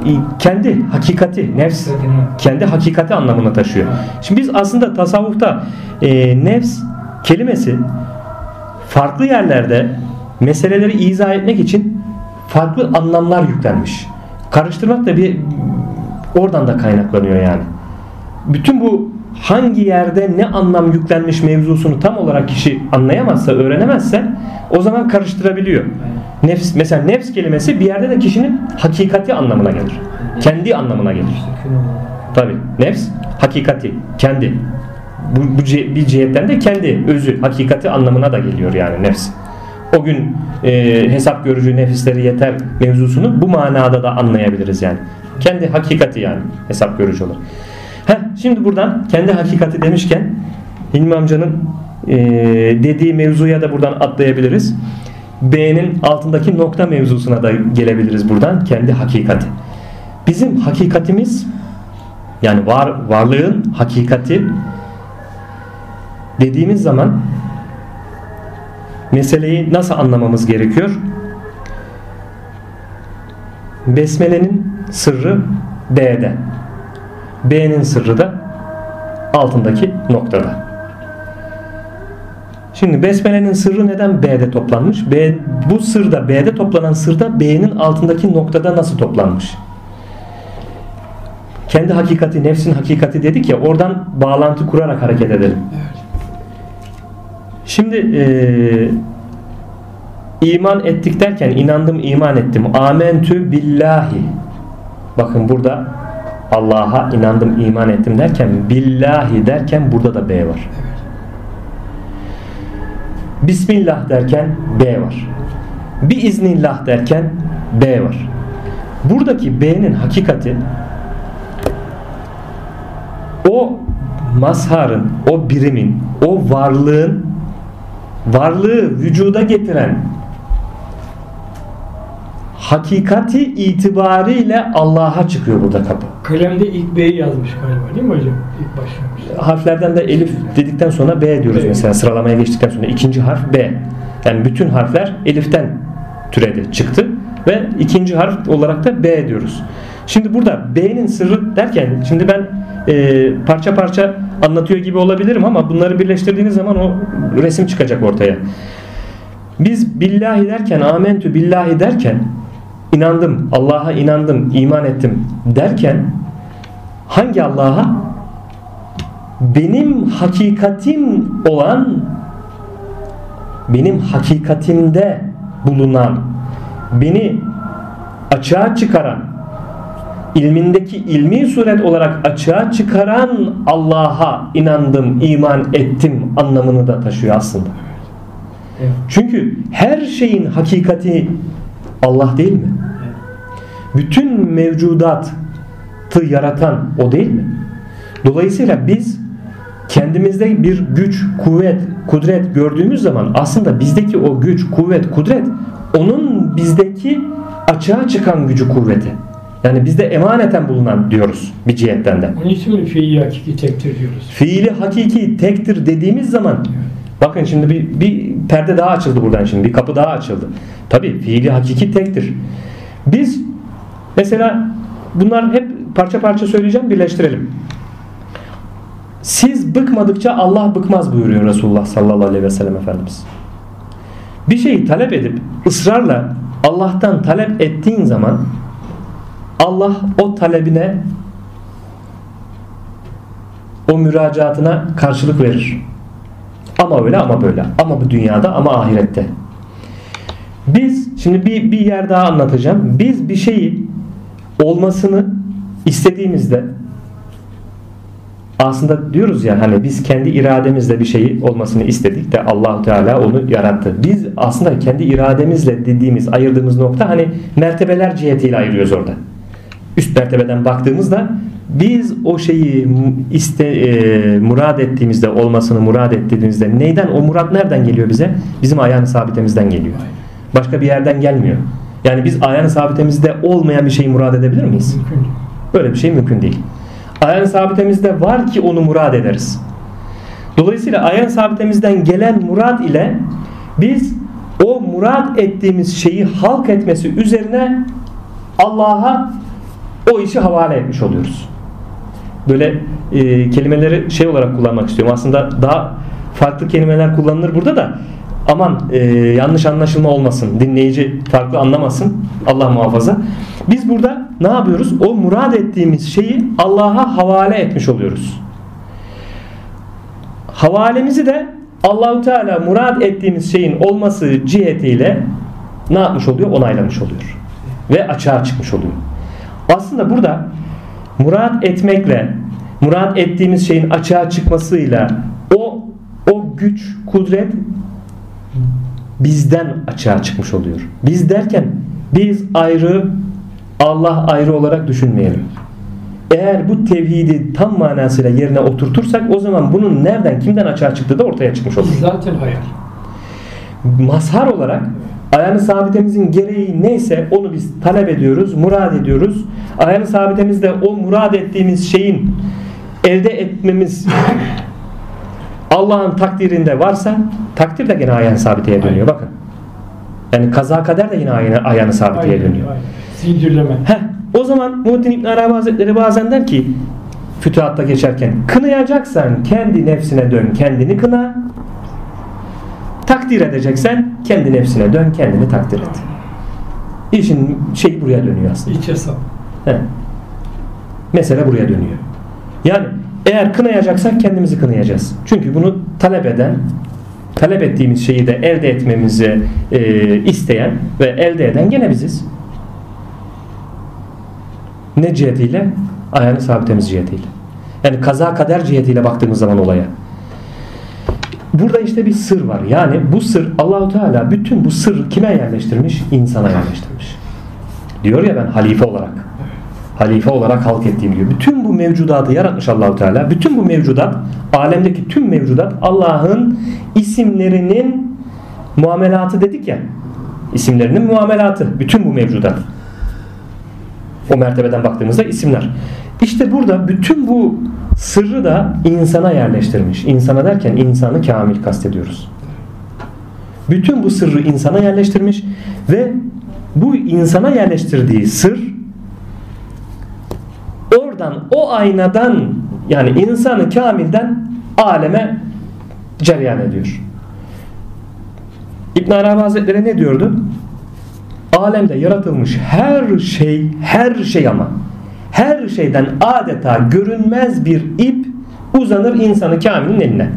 e, kendi hakikati, nefs kendi hakikati anlamına taşıyor. Şimdi biz aslında tasavvufta e, nefs kelimesi farklı yerlerde meseleleri izah etmek için farklı anlamlar yüklenmiş. Karıştırmak da bir oradan da kaynaklanıyor yani. Bütün bu hangi yerde ne anlam yüklenmiş mevzusunu tam olarak kişi anlayamazsa, öğrenemezse o zaman karıştırabiliyor. Nefs mesela nefs kelimesi bir yerde de kişinin hakikati anlamına gelir. Kendi anlamına gelir. Tabi nefs hakikati, kendi. Bu, bu bir cihetten de kendi özü, hakikati anlamına da geliyor yani nefs. o gün e, hesap görücü nefisleri yeter mevzusunu bu manada da anlayabiliriz yani. Kendi hakikati yani hesap görücü olur. Heh, şimdi buradan kendi hakikati demişken Hilmi amcanın e, dediği mevzuya da buradan atlayabiliriz. B'nin altındaki nokta mevzusuna da gelebiliriz buradan. Kendi hakikati. Bizim hakikatimiz yani var varlığın hakikati dediğimiz zaman meseleyi nasıl anlamamız gerekiyor? Besmele'nin sırrı B'de. B'nin sırrı da altındaki noktada. Şimdi Besmele'nin sırrı neden B'de toplanmış? B, bu sırda B'de toplanan sırda B'nin altındaki noktada nasıl toplanmış? Kendi hakikati, nefsin hakikati dedik ya oradan bağlantı kurarak hareket edelim. Şimdi e, iman ettik derken inandım iman ettim. Amentü billahi. Bakın burada Allah'a inandım iman ettim derken billahi derken burada da B var. Bismillah derken B var. Bir iznillah derken B var. Buradaki B'nin hakikati o mazharın, o birimin, o varlığın varlığı vücuda getiren hakikati itibariyle Allah'a çıkıyor burada kapı. Kalemde ilk B'yi yazmış galiba değil mi hocam? İlk başlamış. Harflerden de elif dedikten sonra B diyoruz Evet. mesela sıralamaya geçtikten sonra ikinci harf B. Yani bütün harfler eliften türedi çıktı ve ikinci harf olarak da B diyoruz. Şimdi burada B'nin sırrı derken şimdi ben e, parça parça anlatıyor gibi olabilirim ama bunları birleştirdiğiniz zaman o resim çıkacak ortaya. Biz billahi derken amentü billahi derken inandım Allah'a inandım iman ettim derken hangi Allah'a benim hakikatim olan benim hakikatimde bulunan beni açığa çıkaran ilmindeki ilmi suret olarak açığa çıkaran Allah'a inandım, iman ettim anlamını da taşıyor aslında. Evet. Çünkü her şeyin hakikati Allah değil mi? Bütün mevcudatı yaratan o değil mi? Dolayısıyla biz kendimizde bir güç, kuvvet, kudret gördüğümüz zaman aslında bizdeki o güç, kuvvet, kudret onun bizdeki açığa çıkan gücü, kuvveti. Yani bizde emaneten bulunan diyoruz bir cihetten de. Onun için mi fiili hakiki tektir diyoruz? Fiili hakiki tektir dediğimiz zaman bakın şimdi bir, bir perde daha açıldı buradan şimdi bir kapı daha açıldı. Tabi fiili hakiki tektir. Biz mesela bunlar hep parça parça söyleyeceğim birleştirelim. Siz bıkmadıkça Allah bıkmaz buyuruyor Resulullah sallallahu aleyhi ve sellem Efendimiz. Bir şeyi talep edip ısrarla Allah'tan talep ettiğin zaman Allah o talebine o müracaatına karşılık verir. Ama öyle ama böyle. Ama bu dünyada ama ahirette. Biz şimdi bir, bir yer daha anlatacağım. Biz bir şeyi olmasını istediğimizde aslında diyoruz ya hani biz kendi irademizle bir şeyi olmasını istedik de Allahu Teala onu yarattı. Biz aslında kendi irademizle dediğimiz ayırdığımız nokta hani mertebeler cihetiyle ayırıyoruz orada. Üst mertebeden baktığımızda biz o şeyi iste e, murad ettiğimizde olmasını murad ettiğimizde neyden o murat nereden geliyor bize? Bizim ayağını sabitemizden geliyor. Başka bir yerden gelmiyor. Yani biz ayağını sabitemizde olmayan bir şeyi murad edebilir miyiz? Böyle bir şey mümkün değil. Ayağın sabitemizde var ki onu murad ederiz. Dolayısıyla ayağın sabitemizden gelen murad ile biz o murad ettiğimiz şeyi halk etmesi üzerine Allah'a o işi havale etmiş oluyoruz. Böyle e, kelimeleri şey olarak kullanmak istiyorum. Aslında daha farklı kelimeler kullanılır burada da aman e, yanlış anlaşılma olmasın. Dinleyici farklı anlamasın. Allah muhafaza. Biz burada ne yapıyoruz? O murad ettiğimiz şeyi Allah'a havale etmiş oluyoruz. Havalemizi de Allahu Teala murad ettiğimiz şeyin olması cihetiyle ne yapmış oluyor? Onaylamış oluyor. Ve açığa çıkmış oluyor. Aslında burada murad etmekle murad ettiğimiz şeyin açığa çıkmasıyla o o güç, kudret bizden açığa çıkmış oluyor. Biz derken biz ayrı Allah ayrı olarak düşünmeyelim. Eğer bu tevhidi tam manasıyla yerine oturtursak o zaman bunun nereden kimden açığa çıktığı da ortaya çıkmış olur. Zaten hayal. Mazhar olarak ayağını sabitemizin gereği neyse onu biz talep ediyoruz, murad ediyoruz. Ayağını sabitemizde o murad ettiğimiz şeyin elde etmemiz Allah'ın takdirinde varsa takdir de yine ayağını sabiteye dönüyor. Bakın. Yani kaza kader de yine ayağını, ayağını sabiteye dönüyor. Zincirleme. Heh, o zaman Muhittin İbn Arabi Hazretleri bazen der ki fütuhatta geçerken kınayacaksan kendi nefsine dön kendini kına takdir edeceksen kendi nefsine dön kendini takdir et. İşin şeyi buraya dönüyor aslında. İç hesap. He. Mesele buraya dönüyor. Yani eğer kınayacaksak kendimizi kınayacağız. Çünkü bunu talep eden, talep ettiğimiz şeyi de elde etmemizi e, isteyen ve elde eden gene biziz. Ne cihetiyle? Ayağını sabitemiz cihetiyle. Yani kaza kader cihetiyle baktığımız zaman olaya. Burada işte bir sır var. Yani bu sır Allahu Teala bütün bu sırrı kime yerleştirmiş? İnsana yerleştirmiş. Diyor ya ben halife olarak. Halife olarak halk ettiğim diyor. Bütün bu mevcudatı yaratmış Allahu Teala. Bütün bu mevcudat, alemdeki tüm mevcudat Allah'ın isimlerinin muamelatı dedik ya. İsimlerinin muamelatı. Bütün bu mevcudat. O mertebeden baktığımızda isimler. İşte burada bütün bu sırrı da insana yerleştirmiş. İnsana derken insanı kamil kastediyoruz. Bütün bu sırrı insana yerleştirmiş ve bu insana yerleştirdiği sır oradan o aynadan yani insanı kamilden aleme cereyan ediyor. İbn Arabi Hazretleri ne diyordu? Alemde yaratılmış her şey, her şey ama her şeyden adeta görünmez bir ip uzanır insanı kamilin eline.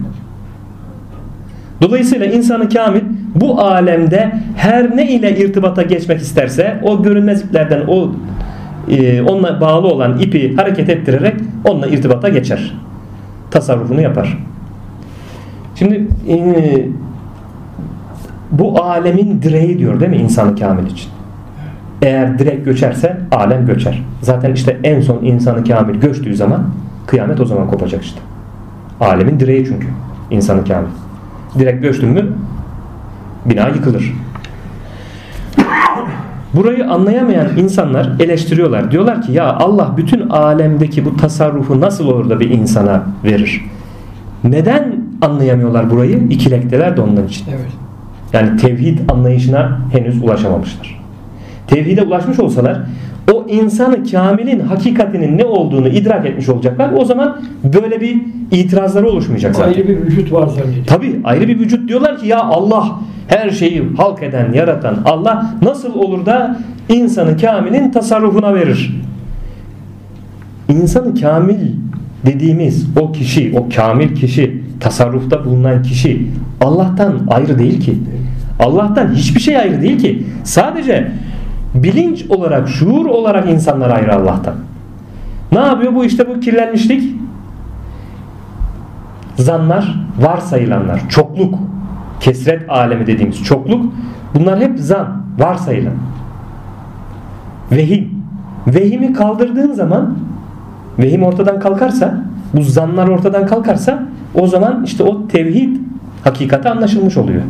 Dolayısıyla insanı kamil bu alemde her ne ile irtibata geçmek isterse o görünmez iplerden o e, onunla bağlı olan ipi hareket ettirerek onunla irtibata geçer. Tasarrufunu yapar. Şimdi e, bu alemin direği diyor değil mi insanı kamil için? Eğer direk göçerse alem göçer. Zaten işte en son insanı kamil göçtüğü zaman kıyamet o zaman kopacak işte. Alemin direği çünkü insanı kamil. Direkt göçtün mü bina yıkılır. Burayı anlayamayan insanlar eleştiriyorlar. Diyorlar ki ya Allah bütün alemdeki bu tasarrufu nasıl olur da bir insana verir? Neden anlayamıyorlar burayı? İkilekteler de ondan için. Evet. Yani tevhid anlayışına henüz ulaşamamışlar. Tevhide ulaşmış olsalar o insanı kamilin hakikatinin ne olduğunu idrak etmiş olacaklar. O zaman böyle bir itirazları oluşmayacak zaten. Ayrı bir vücut var zannediyor. Tabi ayrı bir vücut diyorlar ki ya Allah her şeyi halk eden, yaratan Allah nasıl olur da insanı kamilin tasarrufuna verir? İnsanı kamil dediğimiz o kişi, o kamil kişi, tasarrufta bulunan kişi Allah'tan ayrı değil ki. Allah'tan hiçbir şey ayrı değil ki. Sadece bilinç olarak, şuur olarak insanlar ayrı Allah'tan. Ne yapıyor bu işte bu kirlenmişlik? Zanlar, varsayılanlar, çokluk, kesret alemi dediğimiz çokluk bunlar hep zan, varsayılan. Vehim. Vehimi kaldırdığın zaman vehim ortadan kalkarsa bu zanlar ortadan kalkarsa o zaman işte o tevhid hakikati anlaşılmış oluyor.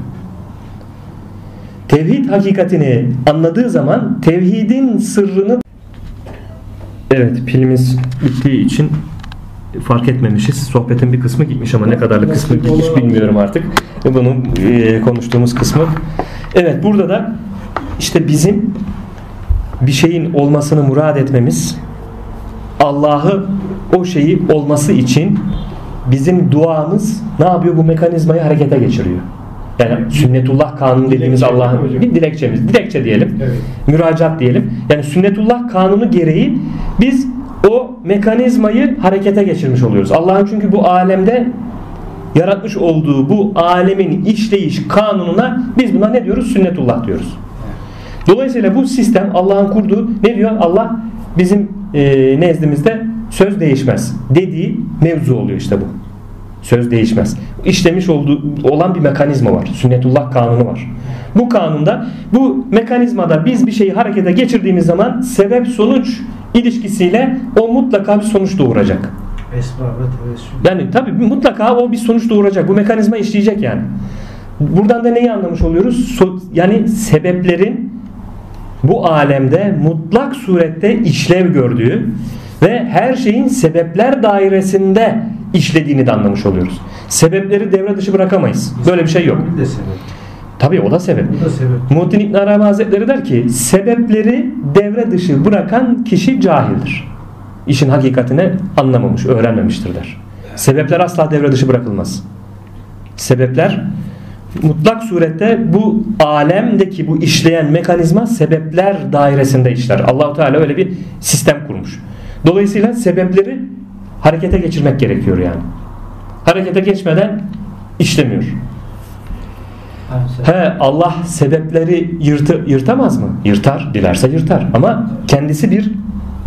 Tevhid hakikatini anladığı zaman tevhidin sırrını Evet pilimiz bittiği için fark etmemişiz. Sohbetin bir kısmı gitmiş ama ne kadarlık kısmı gitmiş bilmiyorum artık. Bunu e, konuştuğumuz kısmı. Evet burada da işte bizim bir şeyin olmasını murad etmemiz Allah'ı o şeyi olması için bizim duamız ne yapıyor? Bu mekanizmayı harekete geçiriyor. Yani sünnetullah kanunu dediğimiz Allah'ın bir dilekçemiz. Dilekçe diyelim. Evet. Müracaat diyelim. Yani sünnetullah kanunu gereği biz o mekanizmayı harekete geçirmiş oluyoruz. Allah'ın çünkü bu alemde yaratmış olduğu bu alemin işleyiş kanununa biz buna ne diyoruz? Sünnetullah diyoruz. Dolayısıyla bu sistem Allah'ın kurduğu ne diyor? Allah bizim e, nezdimizde söz değişmez dediği mevzu oluyor işte bu. Söz değişmez. İşlemiş olduğu olan bir mekanizma var. Sünnetullah kanunu var. Bu kanunda bu mekanizmada biz bir şeyi harekete geçirdiğimiz zaman sebep sonuç ilişkisiyle o mutlaka bir sonuç doğuracak. Yani tabii mutlaka o bir sonuç doğuracak. Bu mekanizma işleyecek yani. Buradan da neyi anlamış oluyoruz? So- yani sebeplerin bu alemde mutlak surette işlev gördüğü ve her şeyin sebepler dairesinde işlediğini de anlamış oluyoruz. Sebepleri devre dışı bırakamayız. Böyle bir şey yok. Tabii o da sebep. Bu da sebep. Muhittin İbn Arabi Hazretleri der ki sebepleri devre dışı bırakan kişi cahildir. İşin hakikatini anlamamış, öğrenmemiştir der. Sebepler asla devre dışı bırakılmaz. Sebepler mutlak surette bu alemdeki bu işleyen mekanizma sebepler dairesinde işler. Allahu Teala öyle bir sistem kurmuş. Dolayısıyla sebepleri harekete geçirmek gerekiyor yani. Harekete geçmeden işlemiyor. He Allah sebepleri yırtı, yırtamaz mı? Yırtar, dilerse yırtar. Ama kendisi bir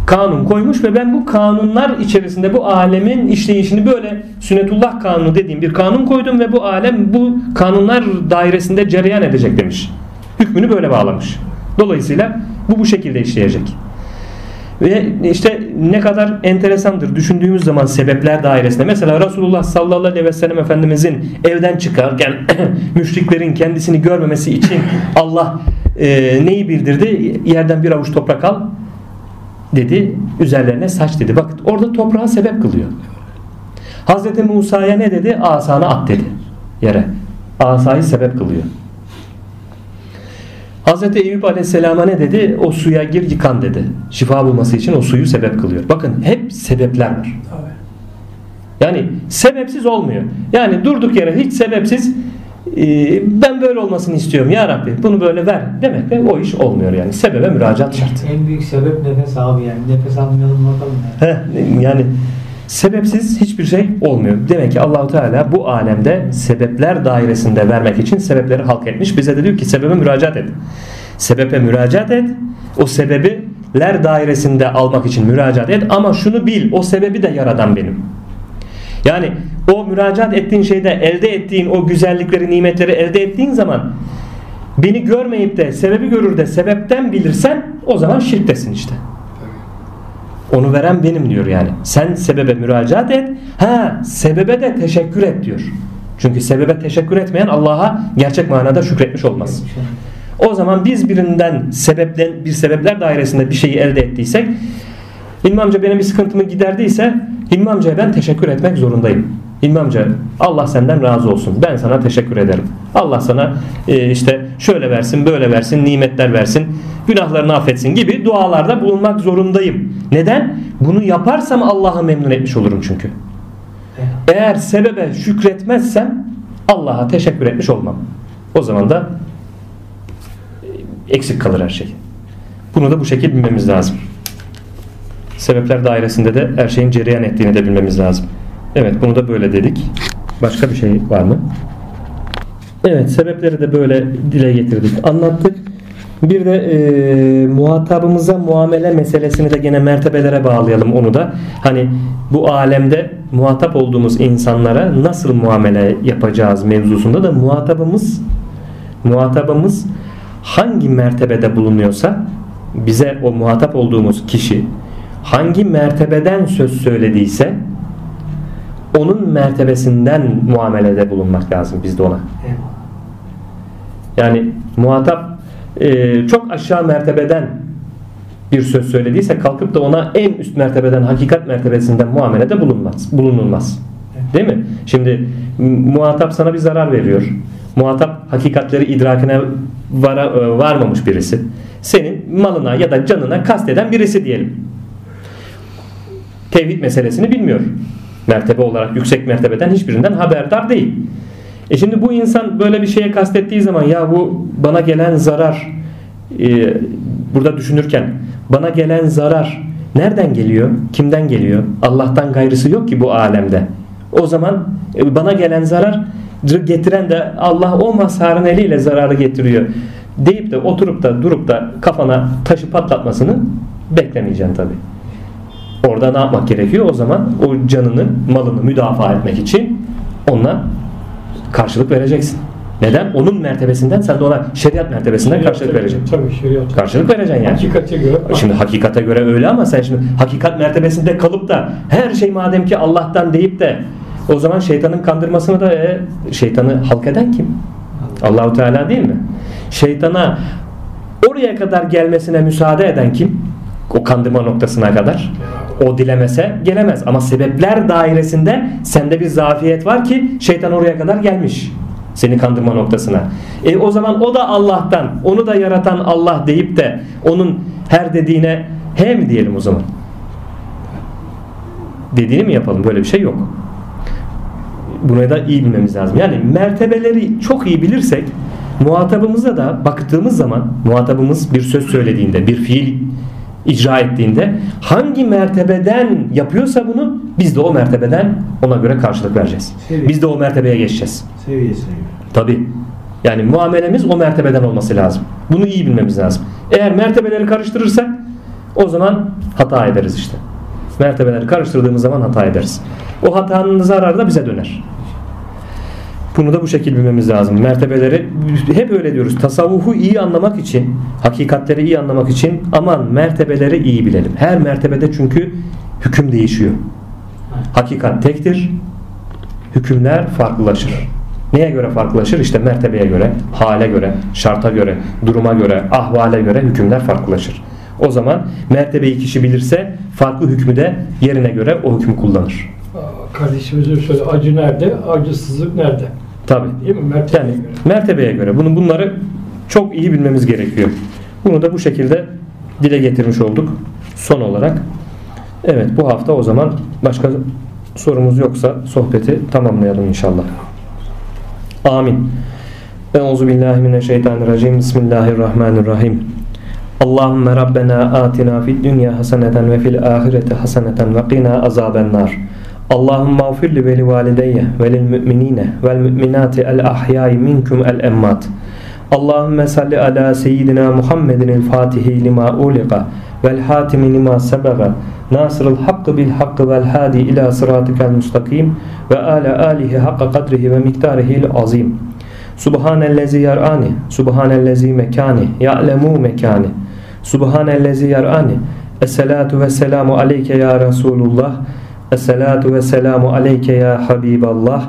kanun koymuş ve ben bu kanunlar içerisinde bu alemin işleyişini böyle sünnetullah kanunu dediğim bir kanun koydum ve bu alem bu kanunlar dairesinde cereyan edecek demiş. Hükmünü böyle bağlamış. Dolayısıyla bu bu şekilde işleyecek. Ve işte ne kadar enteresandır düşündüğümüz zaman sebepler dairesinde. Mesela Resulullah sallallahu aleyhi ve sellem Efendimizin evden çıkarken müşriklerin kendisini görmemesi için Allah e, neyi bildirdi? Yerden bir avuç toprak al dedi. Üzerlerine saç dedi. Bak orada toprağa sebep kılıyor. Hazreti Musa'ya ne dedi? Asana at dedi yere. Asayı sebep kılıyor. Hazreti Eyüp Aleyhisselam'a ne dedi? O suya gir yıkan dedi. Şifa bulması için o suyu sebep kılıyor. Bakın hep sebepler var. Yani sebepsiz olmuyor. Yani durduk yere hiç sebepsiz e, ben böyle olmasını istiyorum ya Rabbi bunu böyle ver demek de o iş olmuyor yani. Sebebe müracaat şart. En büyük sebep nefes abi yani. Nefes almayalım bakalım yani. Heh, yani sebepsiz hiçbir şey olmuyor. Demek ki Allahu Teala bu alemde sebepler dairesinde vermek için sebepleri halk etmiş. Bize de diyor ki sebebe müracaat et. Sebebe müracaat et. O sebebiler dairesinde almak için müracaat et ama şunu bil o sebebi de yaradan benim. Yani o müracaat ettiğin şeyde elde ettiğin o güzellikleri, nimetleri elde ettiğin zaman beni görmeyip de sebebi görür de sebepten bilirsen o zaman şirktesin işte. Onu veren benim diyor yani. Sen sebebe müracaat et. Ha sebebe de teşekkür et diyor. Çünkü sebebe teşekkür etmeyen Allah'a gerçek manada şükretmiş olmaz. O zaman biz birinden sebeplen bir sebepler dairesinde bir şeyi elde ettiysek İlmi amca benim bir sıkıntımı giderdiyse İlmi amcaya ben teşekkür etmek zorundayım. İlmi Allah senden razı olsun. Ben sana teşekkür ederim. Allah sana e, işte şöyle versin böyle versin nimetler versin günahlarını affetsin gibi dualarda bulunmak zorundayım. Neden? Bunu yaparsam Allah'ı memnun etmiş olurum çünkü. Eğer sebebe şükretmezsem Allah'a teşekkür etmiş olmam. O zaman da e, eksik kalır her şey. Bunu da bu şekilde bilmemiz lazım. Sebepler dairesinde de her şeyin cereyan ettiğini de bilmemiz lazım. Evet bunu da böyle dedik. Başka bir şey var mı? Evet sebepleri de böyle dile getirdik. Anlattık. Bir de e, muhatabımıza muamele meselesini de gene mertebelere bağlayalım onu da. Hani bu alemde muhatap olduğumuz insanlara nasıl muamele yapacağız mevzusunda da muhatabımız muhatabımız hangi mertebede bulunuyorsa bize o muhatap olduğumuz kişi hangi mertebeden söz söylediyse onun mertebesinden muamelede bulunmak lazım bizde ona. Evet. Yani muhatap e, çok aşağı mertebeden bir söz söylediyse kalkıp da ona en üst mertebeden hakikat mertebesinden muamelede bulunmaz, bulunulmaz. Değil mi? Şimdi muhatap sana bir zarar veriyor. Muhatap hakikatleri idrakine vara, e, varmamış birisi. Senin malına ya da canına kasteden birisi diyelim. Tevhid meselesini bilmiyor. Mertebe olarak yüksek mertebeden hiçbirinden haberdar değil. E şimdi bu insan böyle bir şeye kastettiği zaman ya bu bana gelen zarar e, burada düşünürken bana gelen zarar nereden geliyor? Kimden geliyor? Allah'tan gayrısı yok ki bu alemde. O zaman e, bana gelen zarar getiren de Allah o mazharın eliyle zararı getiriyor deyip de oturup da durup da kafana taşı patlatmasını beklemeyeceksin tabi. Orada ne yapmak gerekiyor? O zaman o canını, malını müdafaa etmek için Onunla karşılık vereceksin. Neden? Onun mertebesinden sen de ona şeriat mertebesinden Şeriata karşılık göre, vereceksin. Tabii şeriat. Karşılık vereceksin yani. Hakikate göre. Şimdi hakikate göre öyle ama sen şimdi hakikat mertebesinde kalıp da her şey madem ki Allah'tan deyip de o zaman şeytanın kandırmasını da e, şeytanı halk eden kim? Allahu Teala değil mi? Şeytana oraya kadar gelmesine müsaade eden kim? O kandırma noktasına kadar. O dilemese gelemez ama sebepler dairesinde sende bir zafiyet var ki şeytan oraya kadar gelmiş. Seni kandırma noktasına. E o zaman o da Allah'tan, onu da yaratan Allah deyip de onun her dediğine he mi diyelim o zaman? Dediğini mi yapalım? Böyle bir şey yok. Bunu da iyi bilmemiz lazım. Yani mertebeleri çok iyi bilirsek muhatabımıza da baktığımız zaman muhatabımız bir söz söylediğinde, bir fiil icra ettiğinde hangi mertebeden yapıyorsa bunu biz de o mertebeden ona göre karşılık vereceğiz. Seviye. Biz de o mertebeye geçeceğiz. Seviyesine göre. Tabi. Yani muamelemiz o mertebeden olması lazım. Bunu iyi bilmemiz lazım. Eğer mertebeleri karıştırırsak o zaman hata ederiz işte. Mertebeleri karıştırdığımız zaman hata ederiz. O hatanın zararı da bize döner. Bunu da bu şekilde bilmemiz lazım. Mertebeleri hep öyle diyoruz. Tasavvufu iyi anlamak için, hakikatleri iyi anlamak için aman mertebeleri iyi bilelim. Her mertebede çünkü hüküm değişiyor. Hakikat tektir. Hükümler farklılaşır. Neye göre farklılaşır? İşte mertebeye göre, hale göre, şarta göre, duruma göre, ahvale göre hükümler farklılaşır. O zaman mertebeyi kişi bilirse farklı hükmü de yerine göre o hükmü kullanır. Aa, Kardeşimizin söyle acı nerede, acısızlık nerede? Tabi. Mertebeye Yani göre. mertebeye göre. Bunu bunları çok iyi bilmemiz gerekiyor. Bunu da bu şekilde dile getirmiş olduk son olarak. Evet bu hafta o zaman başka sorumuz yoksa sohbeti tamamlayalım inşallah. Amin. Euzu billahi mineşşeytanirracim. Bismillahirrahmanirrahim. Allahümme Rabbena atina fid dünya haseneten ve fil ahireti haseneten ve qina azaben nar. Allahümme ağfir li ve li valideyye ve lil müminine vel müminati el ahyai minkum el emmat. Allahümme salli ala seyyidina Muhammedin el fatihi lima uliqa vel hatimi lima sebaga nasırıl hakkı bil hakkı vel hadi ila sıratikel mustakim ve ala alihi hakka kadrihi ve miktarihil azim. Subhanellezi yar'ani, subhanellezi mekani, ya'lemu mekani. Subhanellezi yar'ani. Esselatu ve selamu aleyke ya Resulullah. Esselatu ve selamu aleyke ya Habiballah.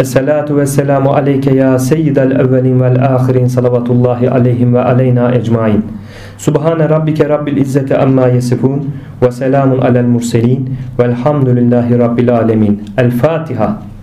Esselatu ve selamu aleyke ya seyyidel evvelin vel ahirin salavatullahi aleyhim ve aleyna ecmain. Subhane rabbike rabbil izzeti amma yesifun ve selamun alel murselin velhamdülillahi rabbil alemin. El Fatiha.